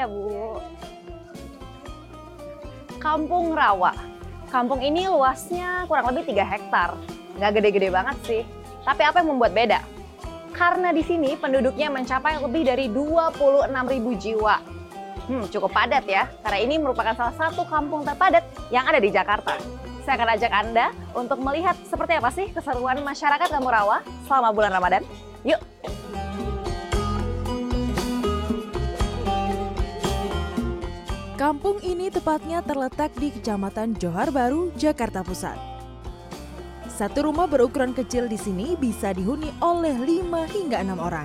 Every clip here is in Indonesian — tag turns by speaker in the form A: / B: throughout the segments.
A: ya Bu. Kampung Rawa. Kampung ini luasnya kurang lebih 3 hektar. Nggak gede-gede banget sih. Tapi apa yang membuat beda? Karena di sini penduduknya mencapai lebih dari 26.000 jiwa. Hmm, cukup padat ya, karena ini merupakan salah satu kampung terpadat yang ada di Jakarta. Saya akan ajak Anda untuk melihat seperti apa sih keseruan masyarakat Kampung Rawa selama bulan Ramadan. Yuk!
B: Kampung ini tepatnya terletak di Kecamatan Johar Baru, Jakarta Pusat. Satu rumah berukuran kecil di sini bisa dihuni oleh 5 hingga 6 orang.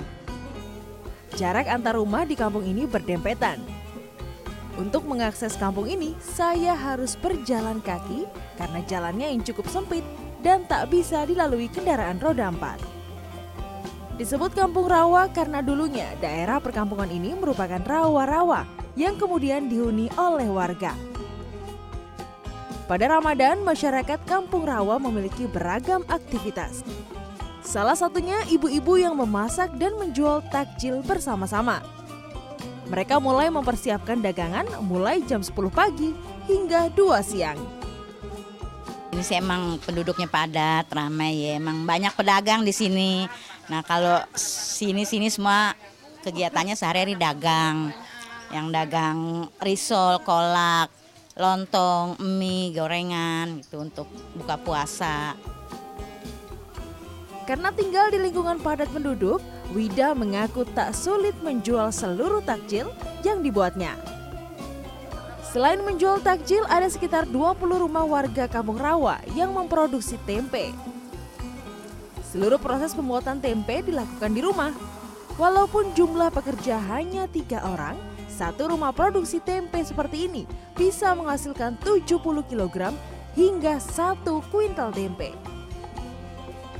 B: Jarak antar rumah di kampung ini berdempetan. Untuk mengakses kampung ini, saya harus berjalan kaki karena jalannya yang cukup sempit dan tak bisa dilalui kendaraan roda 4. Disebut Kampung Rawa karena dulunya daerah perkampungan ini merupakan rawa-rawa yang kemudian dihuni oleh warga. Pada Ramadan, masyarakat Kampung Rawa memiliki beragam aktivitas. Salah satunya ibu-ibu yang memasak dan menjual takjil bersama-sama. Mereka mulai mempersiapkan dagangan mulai jam 10 pagi hingga 2 siang.
C: Ini sih emang penduduknya padat, ramai ya. Emang banyak pedagang di sini. Nah kalau sini-sini semua kegiatannya sehari-hari dagang. Yang dagang risol, kolak, lontong, mie, gorengan gitu untuk buka puasa.
B: Karena tinggal di lingkungan padat penduduk, Wida mengaku tak sulit menjual seluruh takjil yang dibuatnya. Selain menjual takjil, ada sekitar 20 rumah warga Kampung Rawa yang memproduksi tempe. Seluruh proses pembuatan tempe dilakukan di rumah. Walaupun jumlah pekerja hanya tiga orang, satu rumah produksi tempe seperti ini bisa menghasilkan 70 kg hingga satu kuintal tempe.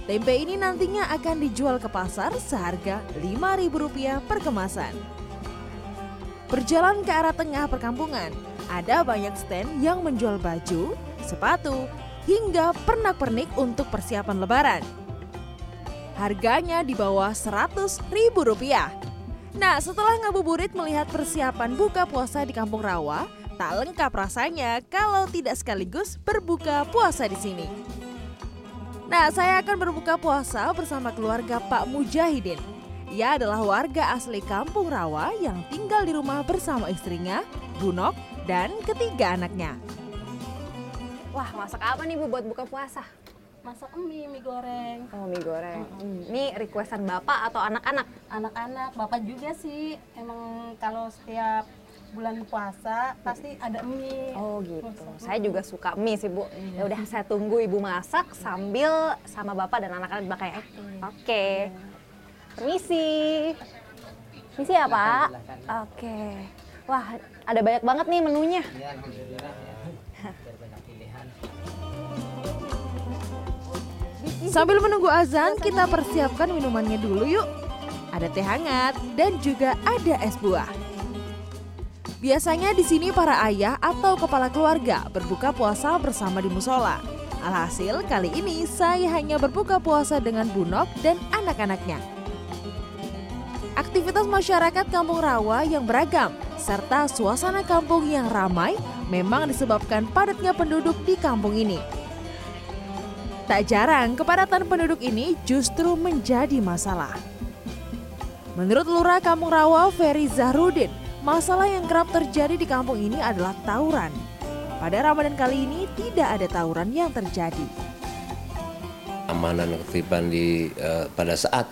B: Tempe ini nantinya akan dijual ke pasar seharga Rp5.000 per kemasan. Berjalan ke arah tengah perkampungan, ada banyak stand yang menjual baju, sepatu, hingga pernak-pernik untuk persiapan lebaran. Harganya di bawah Rp100.000. Nah, setelah ngabuburit melihat persiapan buka puasa di Kampung Rawa, tak lengkap rasanya kalau tidak sekaligus berbuka puasa di sini. Nah, saya akan berbuka puasa bersama keluarga Pak Mujahidin. Ia adalah warga asli Kampung Rawa yang tinggal di rumah bersama istrinya, Bunok, dan ketiga anaknya.
A: Wah, masak apa nih Bu buat buka puasa?
D: Masak mie mie goreng.
A: Oh mie goreng. Hmm. ini requestan bapak atau anak-anak?
D: Anak-anak bapak juga sih. Emang kalau setiap bulan puasa pasti ada mie.
A: Oh gitu. Saya juga suka mie sih bu. Iya. ya udah saya tunggu ibu masak sambil sama bapak dan anak-anak di belakang ya. Oke. Okay. iya. permisi. Permisi ya pak. Oke. Okay. wah ada banyak banget nih menunya. Iya,
B: Sambil menunggu azan, kita persiapkan minumannya dulu yuk. Ada teh hangat dan juga ada es buah. Biasanya di sini para ayah atau kepala keluarga berbuka puasa bersama di musola. Alhasil kali ini saya hanya berbuka puasa dengan Bunok dan anak-anaknya. Aktivitas masyarakat Kampung Rawa yang beragam serta suasana kampung yang ramai memang disebabkan padatnya penduduk di kampung ini. Tak jarang kepadatan penduduk ini justru menjadi masalah. Menurut Lurah Kampung Rawa Ferry Zahrudin, masalah yang kerap terjadi di kampung ini adalah tawuran. Pada Ramadan kali ini tidak ada tawuran yang terjadi.
E: Amanan ketiban di uh, pada saat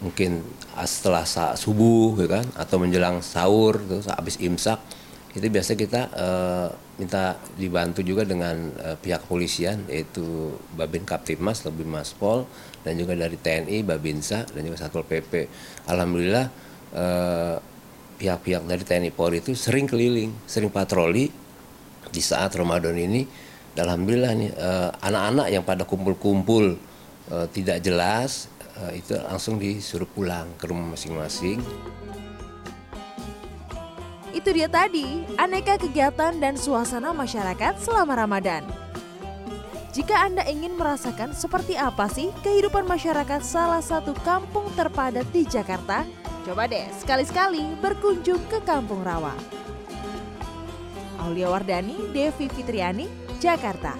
E: mungkin setelah subuh, gitu kan, atau menjelang sahur, terus habis imsak, itu biasa kita uh, minta dibantu juga dengan uh, pihak kepolisian yaitu Babin Kaptimas, lebih Maspol dan juga dari TNI, Babinsa dan juga Satpol PP. Alhamdulillah pihak pihak-pihak dari TNI Polri itu sering keliling, sering patroli di saat Ramadan ini. Alhamdulillah nih anak-anak yang pada kumpul-kumpul uh, tidak jelas uh, itu langsung disuruh pulang ke rumah masing-masing.
B: Itu dia tadi, aneka kegiatan dan suasana masyarakat selama Ramadan. Jika Anda ingin merasakan seperti apa sih kehidupan masyarakat salah satu kampung terpadat di Jakarta, coba deh sekali-sekali berkunjung ke Kampung Rawa. Aulia Wardani, Devi Fitriani, Jakarta.